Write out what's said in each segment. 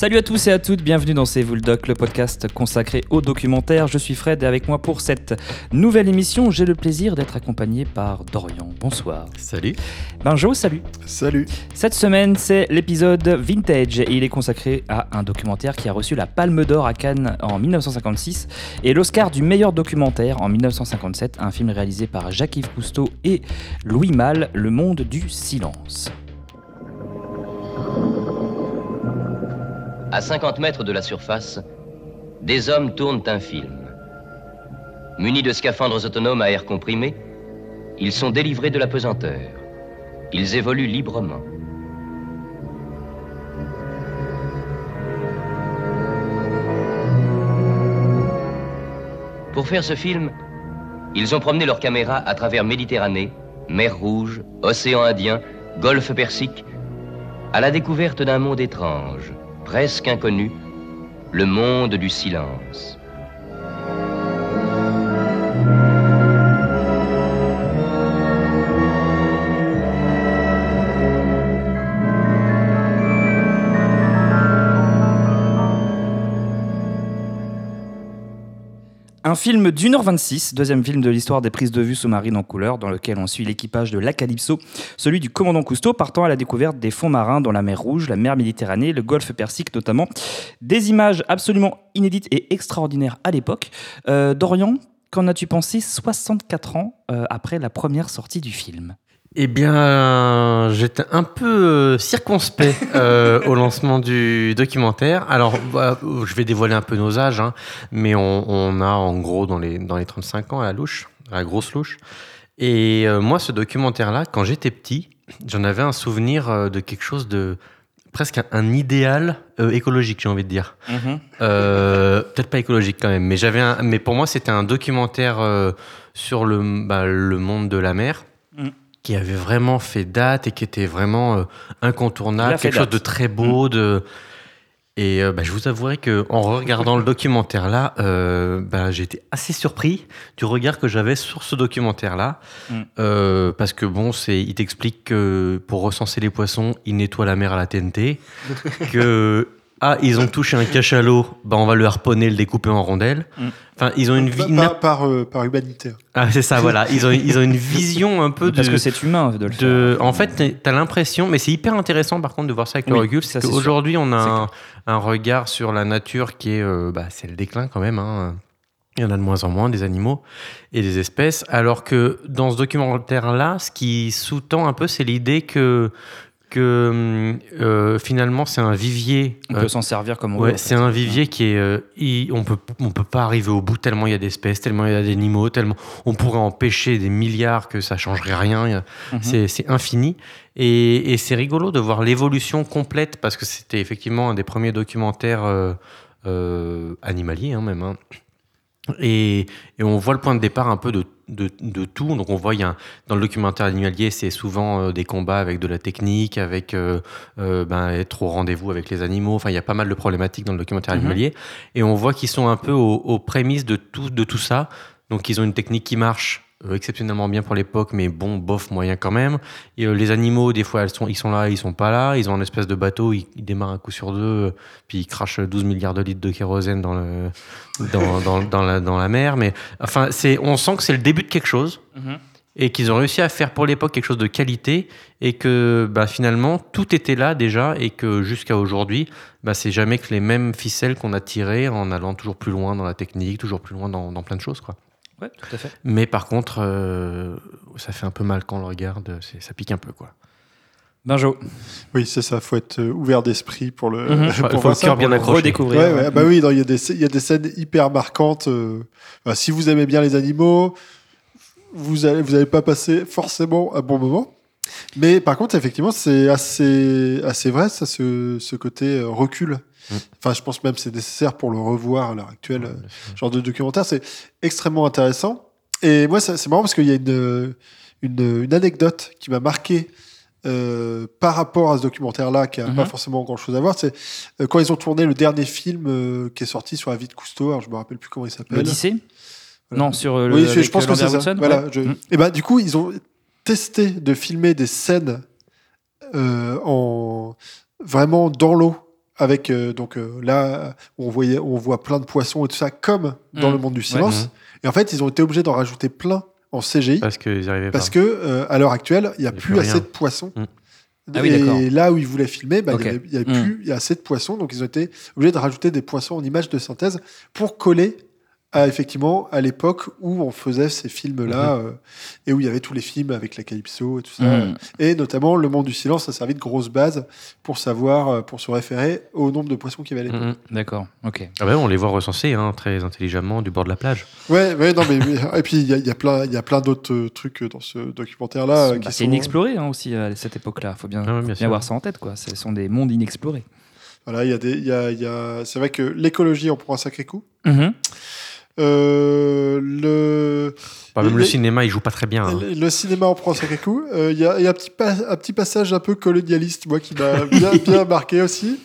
Salut à tous et à toutes, bienvenue dans C'est vous le doc, le podcast consacré au documentaire. Je suis Fred et avec moi pour cette nouvelle émission, j'ai le plaisir d'être accompagné par Dorian. Bonsoir. Salut. Benjo, salut. Salut. Cette semaine, c'est l'épisode Vintage et il est consacré à un documentaire qui a reçu la Palme d'Or à Cannes en 1956 et l'Oscar du meilleur documentaire en 1957, un film réalisé par Jacques-Yves Cousteau et Louis Malle, Le monde du silence. À 50 mètres de la surface, des hommes tournent un film. Munis de scaphandres autonomes à air comprimé, ils sont délivrés de la pesanteur. Ils évoluent librement. Pour faire ce film, ils ont promené leur caméra à travers Méditerranée, mer Rouge, océan Indien, golfe Persique, à la découverte d'un monde étrange, presque inconnu, le monde du silence. Un film d'une heure 26, deuxième film de l'histoire des prises de vue sous-marines en couleur, dans lequel on suit l'équipage de l'Acalypso, celui du commandant Cousteau, partant à la découverte des fonds marins dans la mer Rouge, la mer Méditerranée, le golfe Persique notamment. Des images absolument inédites et extraordinaires à l'époque. Euh, Dorian, qu'en as-tu pensé 64 ans euh, après la première sortie du film? Eh bien, j'étais un peu euh, circonspect euh, au lancement du documentaire. Alors, bah, je vais dévoiler un peu nos âges, hein, mais on, on a en gros dans les, dans les 35 ans à la louche, à la grosse louche. Et euh, moi, ce documentaire-là, quand j'étais petit, j'en avais un souvenir de quelque chose de presque un, un idéal euh, écologique, j'ai envie de dire. Euh, Peut-être pas écologique quand même, mais j'avais, mais pour moi, c'était un documentaire euh, sur le, bah, le monde de la mer. Mm. Qui avait vraiment fait date et qui était vraiment euh, incontournable, quelque chose de très beau. De... Et euh, bah, je vous avouerai que en regardant le documentaire là, euh, bah, j'ai été assez surpris du regard que j'avais sur ce documentaire là, Mm. parce que bon, c'est, il t'explique que pour recenser les poissons, il nettoie la mer à la TNT, que ah ils ont touché un cachalot, bah on va le harponner, le découper en rondelles. Mm. Enfin, ils ont une vie. Par, par, euh, par humanitaire. Ah, c'est ça, voilà. Ils ont, ils ont une vision un peu Parce de. que c'est humain de le de, faire. en fait, t'as l'impression, mais c'est hyper intéressant par contre de voir ça avec le recul, ça, qu'aujourd'hui on a un regard sur la nature qui est, euh, bah, c'est le déclin quand même. hein. Il y en a de moins en moins des animaux et des espèces, alors que dans ce documentaire-là, ce qui sous-tend un peu, c'est l'idée que que euh, finalement c'est un vivier. On euh, peut s'en servir comme on veut. Ouais, en c'est un vivier qui est. euh, on peut, on peut pas arriver au bout tellement il y a d'espèces, tellement il y a d'animaux, tellement on pourrait empêcher des milliards que ça changerait rien. Mhm. C'est c'est infini. Et, et c'est rigolo de voir l'évolution complète parce que c'était effectivement un des premiers documentaires euh, euh, animaliers, hein, même. hein. Et, et on voit le point de départ un peu de, de, de tout. Donc on voit, il y a un- dans le documentaire animalier, c'est souvent euh, des combats avec de la technique, avec euh, euh, ben, être au rendez-vous avec les animaux. Enfin, il y a pas mal de problématiques dans le documentaire Mhm. animalier. Et on voit qu'ils sont un peu aux, aux prémices de tout, de tout ça. Donc ils ont une technique qui marche exceptionnellement bien pour l'époque, mais bon, bof, moyen quand même. Et euh, les animaux, des fois, elles sont, ils sont là, ils sont pas là. Ils ont un espèce de bateau, ils, ils démarrent un coup sur deux, euh, puis ils crachent 12 milliards de litres de kérosène dans, le, dans, dans, dans la, dans la mer. Mais enfin, c'est, on sent que c'est le début de quelque chose Mhm. et qu'ils ont réussi à faire pour l'époque quelque chose de qualité et que bah, finalement tout était là déjà et que jusqu'à aujourd'hui bah, c'est jamais que les mêmes ficelles qu'on a tirées en allant toujours plus loin dans la technique, toujours plus loin dans, dans plein de choses quoi. Ouais, tout à fait. Mais par contre euh, ça fait un peu mal quand on le regarde, c'est- ça pique un peu quoi. Benjo, Oui, c'est ça. faut être euh, ouvert d'esprit pour le. Mhm. pour Faut- voir le cœur bien le- accroché. redécouvrir. Ouais, ouais, bah oui, il y, a des scè- il y a des scènes hyper marquantes. euh, bah, si vous aimez bien les animaux, vous allez, vous allez pas passer forcément un bon moment. Mais par contre, effectivement, c'est assez, assez vrai, ça, ce, ce côté euh, recul. Enfin, je pense même que c'est nécessaire pour le revoir à l'heure actuelle. euh, genre de documentaire, c'est extrêmement intéressant. Et moi, c'est marrant parce qu'il y a une, une, une anecdote qui m'a marqué euh, par rapport à ce documentaire-là, qui n'a Mhm. pas forcément grand-chose à voir. C'est euh, quand ils ont tourné le dernier film euh, qui est sorti sur la vie de Cousteau. Alors, je me rappelle plus comment il s'appelle. L'Odyssée Voilà. Non, sur euh, le. Oui, je, pense euh, que c'est ça. Voilà, ouais. je- Mm. Et bah, du coup, ils ont testé de filmer des scènes euh, en vraiment dans l'eau avec euh, donc euh, là où on voyait, où on voit plein de poissons et tout ça, comme dans Mm. le monde du silence. Mhm. Et en fait, ils ont été obligés d'en rajouter plein en CGI Parce qu'ils arrivaient parce pas. que euh, à l'heure actuelle, il n'y a a plus plus assez de poissons. Mm. Ah oui, et là où ils voulaient filmer, bah, il Ok. y avait- il y avait Mm. plus il y a assez de poissons, donc ils ont été obligés de rajouter des poissons en images de synthèse pour coller à effectivement à l'époque où on faisait ces films-là Mhm. euh, et où il y avait tous les films avec la Calypso et tout ça. Mm. Et notamment Le Monde du Silence, ça servait de grosse base pour savoir, euh, pour se référer au nombre de poissons qu'il y avait à l'époque. Mhm. D'accord, ok. Ah bah, on les voit recensés hein, très intelligemment du bord de la plage. Ouais, ouais, non, mais, mais- et puis il y, a- y a plein, il y a plein d'autres euh, trucs dans ce documentaire-là Bah, qui c'est sont. inexploré hein, aussi à cette époque-là. Il faut bien, Ah ouais, faut bien bien sûr. avoir ça en tête. Quoi. Ce sont des mondes inexplorés. Voilà, il y a des, il y a, y a- c'est vrai que l'écologie en prend un sacré coup. Mhm. Euh, le, Bah, même Les- le cinéma, il joue pas très bien. hein. le, le cinéma en prend un sacré coup. Euh, Il y a, il y a un, petit pas- un petit passage un peu colonialiste, moi, qui m'a bien, bien marqué aussi,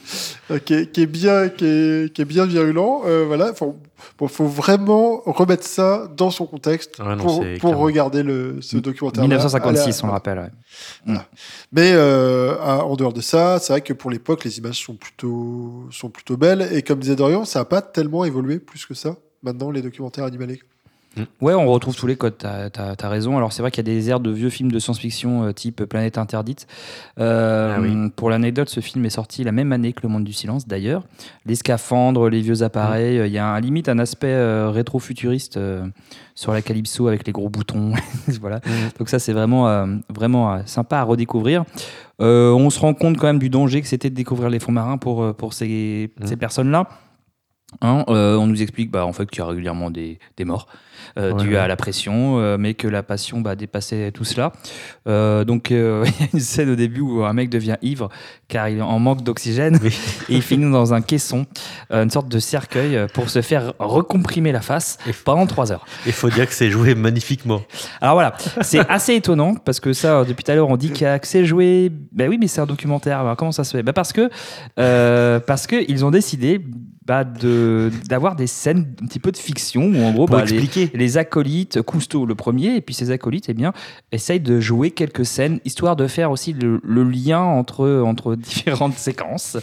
euh, qui, est, qui est bien, qui est, qui est bien virulent. Euh, voilà, faut, bon, faut vraiment remettre ça dans son contexte ouais, non, pour, regarder le, ce documentaire. 1956, on le rappelle. ouais. Mais euh, à- en dehors de ça, c'est vrai que pour l'époque, les images sont plutôt, sont plutôt belles. Et comme disait Dorian, ça n'a pas tellement évolué plus que ça, maintenant, les documentaires animaliers. Ouais, on retrouve tous les codes, t'as as, raison. Alors c'est vrai qu'il y a des airs de vieux films de science-fiction euh, type Planète Interdite. Euh, Ah oui. Pour l'anecdote, ce film est sorti la même année que Le Monde du Silence d'ailleurs. Les scaphandres, les vieux appareils, euh, il y a un, limite un aspect euh, rétro-futuriste euh, sur la Calypso avec les gros boutons. voilà. Donc ça c'est vraiment, euh, vraiment euh, sympa à redécouvrir. Euh, on se rend compte quand même du danger que c'était de découvrir les fonds marins pour, pour ces, Mhm. ces personnes-là. Hein, euh, on nous explique bah, en fait qu'il y a régulièrement des, des morts euh, Ouais, dues ouais. à la pression, euh, mais que la passion bah, dépassait tout cela. Donc il y a une scène au début où un mec devient ivre car il est en manque d'oxygène Oui. et il finit dans un caisson, une sorte de cercueil pour se faire recomprimer la face Et- pendant trois heures. Il faut dire que c'est joué magnifiquement. Alors voilà, c'est assez étonnant parce que ça, depuis tout à l'heure, on dit qu'il que c'est joué. Ben oui, mais c'est un documentaire. Alors, comment ça se fait? Ben Parce que parce que ils ont décidé bah, de d'avoir des scènes un petit peu de fiction où en gros bah, les, les acolytes, Cousteau le premier, et puis ses acolytes, eh bien, essayent de jouer quelques scènes, histoire de faire aussi le, le lien entre, entre différentes séquences.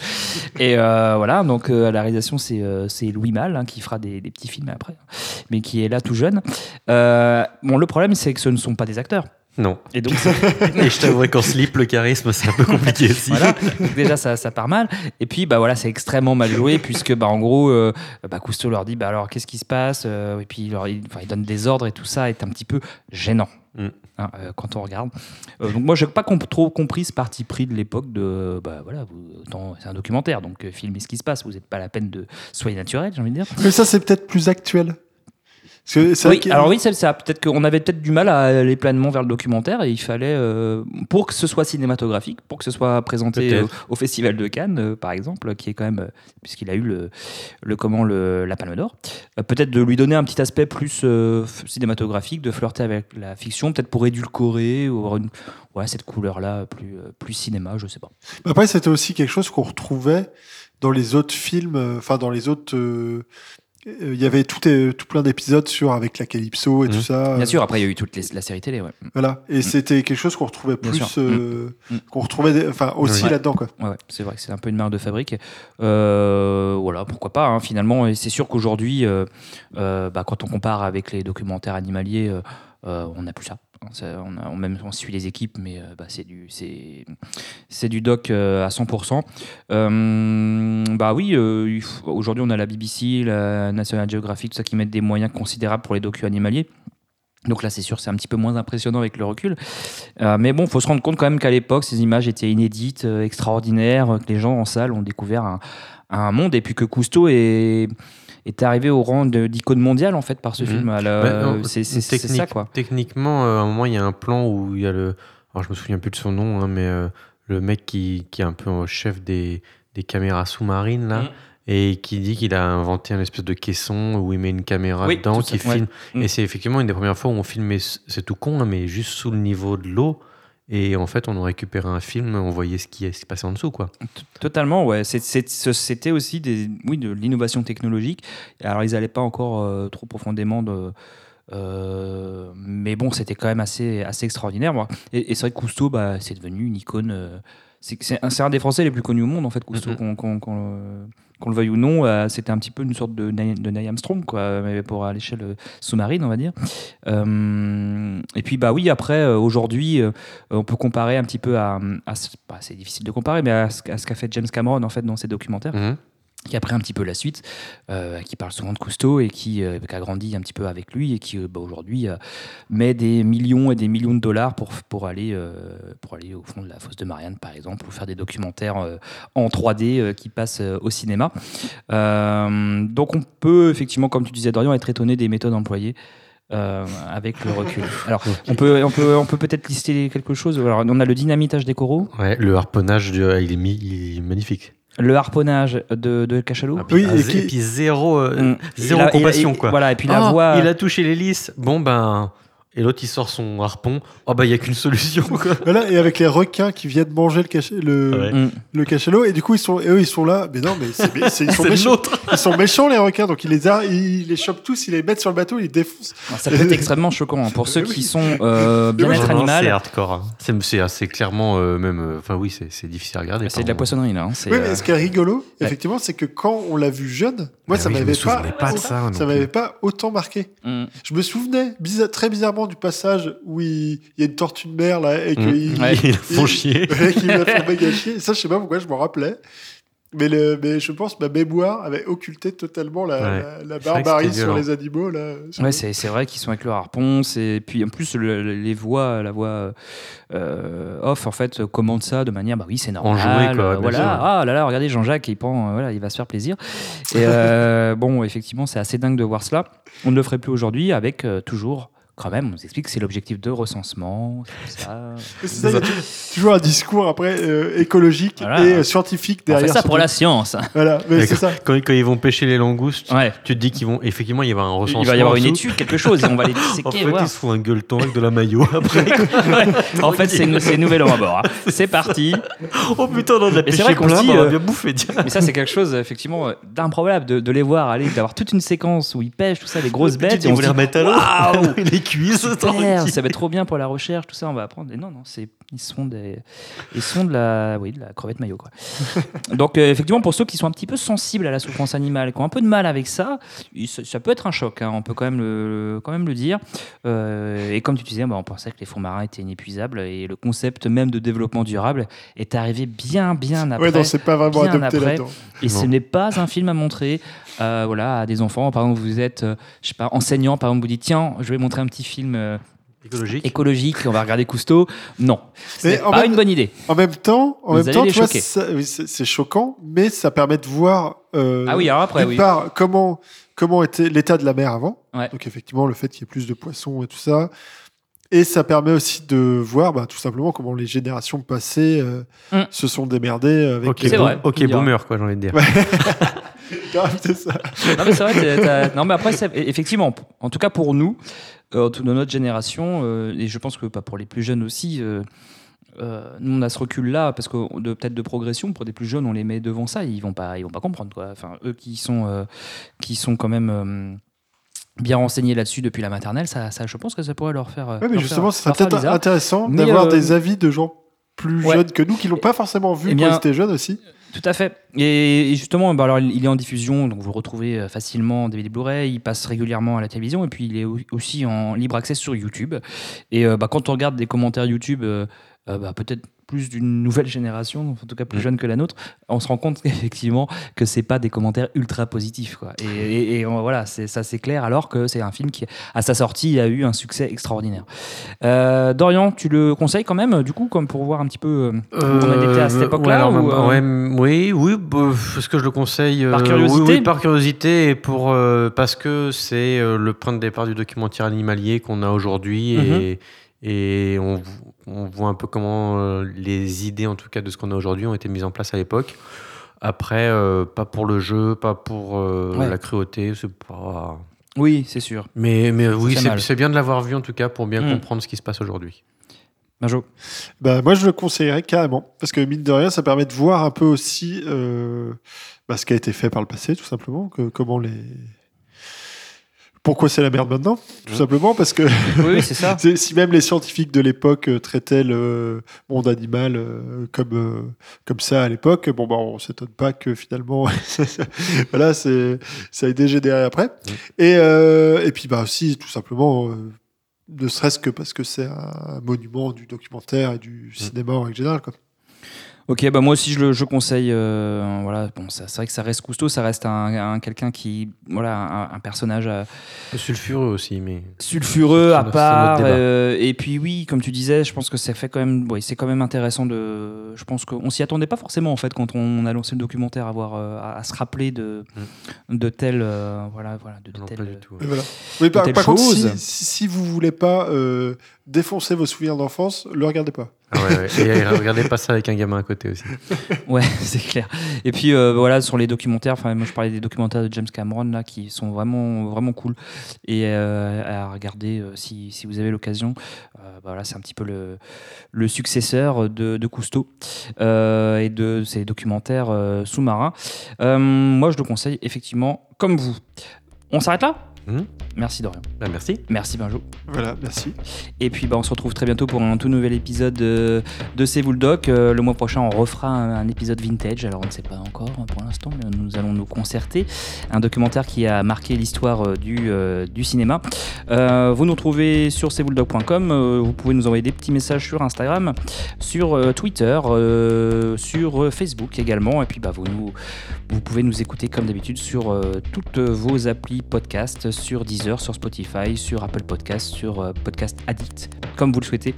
Et euh, voilà, donc euh, à la réalisation, c'est euh, c'est Louis Malle hein, qui fera des, des petits films après, mais qui est là tout jeune. Euh, bon, le problème, c'est que ce ne sont pas des acteurs. Non. Et donc, c'est- Et je t'avouerai qu'en slip, le charisme, c'est un peu compliqué aussi. voilà. Donc déjà, ça, ça part mal. Et puis, bah voilà, c'est extrêmement mal joué puisque, bah, en gros, euh, bah, Cousteau leur dit, bah alors, qu'est-ce qui se passe Euh, Et puis, il, leur- il- enfin, il donne des ordres et tout ça est un petit peu gênant. Mm. hein, euh, quand on regarde. Euh, donc moi, j'ai pas comp- trop compris ce parti pris de l'époque de, bah voilà, vous- autant- c'est un documentaire, donc euh, filmez ce qui se passe. Vous n'êtes pas la peine de soyez naturel, j'ai envie de dire. Mais ça, c'est peut-être plus actuel. Vrai Oui, alors oui, c'est ça. Peut-être qu'on avait peut-être du mal à aller pleinement vers le documentaire et il fallait, euh, pour que ce soit cinématographique, pour que ce soit présenté Peut-être. au, au Festival de Cannes, euh, par exemple, qui est quand même, euh, puisqu'il a eu le, le comment le, la Palme d'Or, euh, peut-être de lui donner un petit aspect plus euh, cinématographique, de flirter avec la fiction, peut-être pour édulcorer ou avoir une, ouais, cette couleur-là plus, euh, plus cinéma, je sais pas. Après, c'était aussi quelque chose qu'on retrouvait dans les autres films, euh, enfin dans les autres. euh, euh, Il y avait tout, euh, tout plein d'épisodes sur avec la Calypso et Mhm. tout ça. Bien euh, sûr, après il y a eu toute les- la série télé, ouais. Voilà. Et c'était quelque chose qu'on retrouvait Bien plus, euh, Mm. qu'on retrouvait, enfin aussi Ouais. là-dedans quoi. Ouais, ouais, c'est vrai que c'est un peu une marque de fabrique. Euh, voilà, pourquoi pas, hein, finalement. Et c'est sûr qu'aujourd'hui, euh, euh, bah, quand on compare avec les documentaires animaliers, euh, euh, on n'a plus ça. On, même, on suit les équipes, mais euh, bah, c'est du, du doc euh, à 100%. Euh, bah oui, aujourd'hui, on a la BBC, la National Geographic, tout ça qui mettent des moyens considérables pour les docus animaliers. Donc là, c'est sûr, c'est un petit peu moins impressionnant avec le recul. Mais bon, il faut se rendre compte quand même qu'à l'époque, ces images étaient inédites, extraordinaires, que les gens en salle ont découvert un, un monde, et puis que Cousteau est, est arrivé au rang d'icône mondiale, en fait, par ce Mhm. film. Bah, non, c'est ça, quoi. Techniquement, euh, à un moment, il y a un plan où il y a le. Alors, je me souviens plus de son nom, hein, mais euh, le mec qui, qui est un peu en chef des, des caméras sous-marines, là, Mhm. et qui dit qu'il a inventé un espèce de caisson où il met une caméra Oui, dedans qui filme. Mhm. Et c'est effectivement une des premières fois où on filmait, c'est tout con, hein, mais juste sous le niveau de l'eau. Et en fait, on a récupéré un film, on voyait ce qui, ce qui se passait en dessous, quoi. Totalement, ouais. C'était aussi des, oui, de l'innovation technologique. Alors, ils n'allaient pas encore euh, trop profondément de. euh, mais bon, c'était quand même assez, assez extraordinaire. moi. Et, et c'est vrai que Cousteau, bah, c'est devenu une icône. euh, c'est un, des Français les plus connus au monde en fait, Cousteau, qu'on le veuille ou non. euh, C'était un petit peu une sorte de, de Neil Armstrong, quoi, mais pour à l'échelle euh, sous-marine, on va dire. Euh, et puis bah oui, après euh, aujourd'hui, euh, on peut comparer un petit peu à, bah, c'est difficile de comparer, mais à ce, à ce qu'a fait James Cameron en fait dans ses documentaires Mhm. Qui a pris un petit peu la suite, euh, qui parle souvent de Cousteau et qui, euh, qui a grandi un petit peu avec lui et qui euh, bah, aujourd'hui met des millions et des millions de dollars pour, pour, aller, pour aller au fond de la fosse de Marianne par exemple, ou faire des documentaires en 3D euh, qui passent au cinéma. Donc on peut effectivement, comme tu disais Dorian, être étonné des méthodes employées. euh, avec le recul. Alors, on peut, on peut, on peut peut-être lister quelque chose. Alors, on a le dynamitage des coraux, Ouais, le harponnage, de- il, est mis, il est magnifique. Le harponnage de, de cachalot. Ah, puis, Oui, ah, et zé- qui- et puis zéro, euh, Mm. zéro la- compassion, et- quoi. Voilà, et puis la Oh, voix. Il a touché l'hélice. Bon, ben. Et l'autre, il sort son harpon. Oh, bah, il n'y a qu'une solution, quoi. Voilà, et avec les requins qui viennent manger le, cachet, le, Ouais. Mm. le cachalot, et du coup, ils sont, et eux, ils sont là. Mais non, mais c'est, mais c'est- ils, sont méchants, ils sont méchants, les requins. Donc, ils les, a, ils les chopent tous, ils les mettent sur le bateau, ils les défoncent. Alors, Ça peut être extrêmement choquant hein, pour ceux qui sont euh, bien-être non, C'est animal. hardcore. hein. C'est clairement, euh, même. euh, Enfin, oui, c'est c'est difficile à regarder. C'est de la poissonnerie là. hein, c'est, Oui, mais euh, ce qui est rigolo, ouais. effectivement, c'est que quand on l'a vu jeune, moi, Ah ça oui, m'avait pas, ça, m'avait pas autant marqué. mm. Je me souvenais bizarre- très bizarrement du passage où il, il y a une tortue de mer là et Mm. qu'il Ouais. Ils font chier. Ouais, qui m'a fait méga chier. Ça, je sais pas pourquoi je m'en rappelais. Mais, le, mais je pense que ma mémoire avait occulté totalement la, Ouais. la, la barbarie sur les animaux. Là, sur- Ouais, c'est c'est vrai qu'ils sont avec leur harpon. c'est- Puis en plus, le- le- les voix, la voix euh, off, en fait, commande ça de manière, bah oui, c'est normal. Quoi, euh, voilà. sûr. Ah là là, regardez Jean-Jacques, il prend, euh, voilà, il va se faire plaisir. Et euh, bon, effectivement, c'est assez dingue de voir cela. On ne le ferait plus aujourd'hui avec euh, toujours. Quand même, on nous explique que c'est l'objectif de recensement, tout ça. C'est ça, il y a tou- toujours un discours après euh, écologique Voilà. et euh, scientifique On fait derrière. ça pour la science. Voilà, mais c'est ça. Quand, quand ils vont pêcher les langoustes, Ouais. tu te dis qu'ils vont effectivement il y avoir un recensement. Il va y avoir une étude, quelque chose, et on va les disséquer. En fait, voir. ils se font un gueuleton avec de la maillot après. En fait, c'est une, nouvelle heure à bord. hein. C'est parti. oh putain, non, de la Mais c'est pêcher vrai qu'on plein, dit, on va euh, bien bouffer. tiens. Mais ça, c'est quelque chose, effectivement, d'improbable de, de les voir aller, d'avoir toute une séquence où ils pêchent, tout ça, des grosses bêtes. on on se va les remettre à l'eau. Cuisses. super, ça va être trop bien pour la recherche, tout ça, on va apprendre. Et non, non, c'est, ils sont des, ils sont de la, oui, de la crevette maillot, quoi. Donc, euh, effectivement, pour ceux qui sont un petit peu sensibles à la souffrance animale, qui ont un peu de mal avec ça, ça, peut être un choc, hein, on peut quand même le, quand même le dire. Euh, et comme tu disais, bah, on pensait que les fonds marins étaient inépuisables et le concept même de développement durable est arrivé bien, bien après. Ouais, non, c'est pas vraiment adopté après. Et ce n'est pas un film à montrer euh, voilà, à des enfants. Par exemple, vous êtes, euh, je sais pas, enseignant, par exemple, vous dites tiens, je vais montrer un petit film euh, Écologique. écologique, on va regarder Cousteau. Non, c'est pas même- une bonne idée. En même temps, en Vous même c'est c'est choquant, mais ça permet de voir. euh, Ah oui, alors après, d'une oui. part, comment comment était l'état de la mer avant. Ouais. Donc effectivement, le fait qu'il y ait plus de poissons et tout ça. Et ça permet aussi de voir, bah, tout simplement, comment les générations passées euh, Mm. se sont démerdées avec. Ok, les- bon- vrai, ok, boomer, quoi, j'ai envie de dire. Grave, c'est ça. Non, mais c'est vrai, non, mais après, c'est- effectivement, en tout cas pour nous, de notre génération, euh, et je pense que pas pour les plus jeunes aussi, euh, euh, nous on a ce recul-là parce que de peut-être de progression pour des plus jeunes, on les met devant ça, ils vont pas, ils vont pas comprendre quoi. Enfin, eux qui sont, euh, qui sont quand même euh, bien renseignés là-dessus depuis la maternelle, ça, ça, je pense que ça pourrait leur faire. euh, Ouais, mais leur justement, ce serait peut-être intéressant d'avoir euh, des avis de gens plus ouais. jeunes que nous qui l'ont pas forcément vu Eh quand ils étaient jeunes aussi. Tout à fait. Et, justement, bah alors, il est en diffusion, donc vous retrouvez euh, facilement en DVD Blu-ray. Il passe régulièrement à la télévision et puis il est au- aussi en libre accès sur YouTube. Et euh, bah, quand on regarde des commentaires YouTube, euh, bah, peut-être plus d'une nouvelle génération, en tout cas plus Mm. jeune que la nôtre, on se rend compte effectivement que c'est pas des commentaires ultra positifs. Quoi. Et, et- et, voilà, ça c'est clair, alors que c'est un film qui, à sa sortie, a eu un succès extraordinaire. Euh, Dorian, tu le conseilles quand même, du coup, comme pour voir un petit peu euh, où on en était à cette Euh, époque-là ouais, alors, ou, euh, ouais, Oui, oui, est-ce que je le conseille Par curiosité oui, oui, par curiosité et pour, parce que c'est le point de départ du documentaire animalier qu'on a aujourd'hui et, et on, on voit un peu comment euh, les idées, en tout cas de ce qu'on a aujourd'hui, ont été mises en place à l'époque. Après, euh, pas pour le jeu, pas pour euh, Ouais. la cruauté, c'est pas. Oui, c'est sûr. Mais, mais oui, c'est bien de l'avoir vu en tout cas pour bien Mm. comprendre ce qui se passe aujourd'hui. Benjo. Bah, moi, je le conseillerais carrément. Parce que, mine de rien, ça permet de voir un peu aussi euh, bah, ce qui a été fait par le passé, tout simplement. Que, comment les. Pourquoi c'est la merde maintenant Tout simplement parce que Oui, oui, c'est ça. c'est- si même les scientifiques de l'époque euh, traitaient le monde animal euh, comme, euh, comme ça à l'époque, bon, bah, on s'étonne pas que finalement, voilà, c'est, ça ait dégénéré après. Et, euh, et puis, bah, aussi, tout simplement, euh, ne serait-ce que parce que c'est un monument du documentaire et du cinéma en règle générale. Quoi. Ok, bah moi aussi je le je conseille. euh, voilà, bon, c'est vrai que ça reste Cousteau, ça reste un, un- quelqu'un qui, voilà, un, un personnage euh, sulfureux aussi, mais. sulfureux à part. euh, et puis oui, comme tu disais, je pense que ça fait quand même, ouais, c'est quand même intéressant de. Je pense qu'on s'y attendait pas forcément en fait quand on a lancé le documentaire, à voir, euh, à, à se rappeler de de telles, euh, voilà, voilà, de, de Non, telles- pas du tout. Et voilà. Oui, par, contre, si, si vous voulez pas euh, défoncer vos souvenirs d'enfance, le regardez pas. Ah ouais, ouais. Et regardez pas ça avec un gamin à côté aussi. Ouais, c'est clair. Et puis euh, voilà, sur les documentaires, enfin moi je parlais des documentaires de James Cameron là qui sont vraiment vraiment cool et euh, à regarder euh, si, si vous avez l'occasion. Euh, bah voilà, c'est un petit peu le, le successeur de, de Cousteau euh, et de ces documentaires euh, sous-marins. Euh, moi je le conseille effectivement comme vous. On s'arrête là? Mhm. Merci Dorian. Bah, merci. Merci Benjo. Voilà, merci. Et puis bah, on se retrouve très bientôt pour un tout nouvel épisode de, de C'est vous le doc. Euh, le mois prochain, on refera un, un épisode vintage. Alors on ne sait pas encore hein, pour l'instant, mais nous allons nous concerter. Un documentaire qui a marqué l'histoire euh, du, euh, du cinéma. Euh, vous nous retrouvez sur cesvouledoc.com. Euh, vous pouvez nous envoyer des petits messages sur Instagram, sur euh, Twitter, euh, sur euh, Facebook également. Et puis bah, vous, nous, vous pouvez nous écouter comme d'habitude sur euh, toutes vos applis podcast, sur Deezer, sur Spotify, sur Apple Podcast, sur euh, Podcast Addict, comme vous le souhaitez.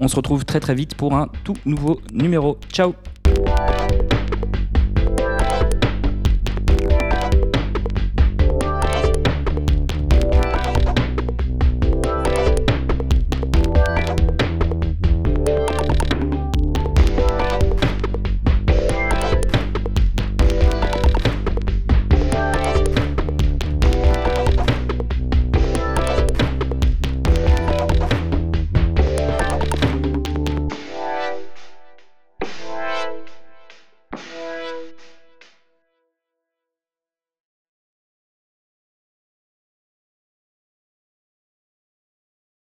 On se retrouve très très vite pour un tout nouveau numéro. Ciao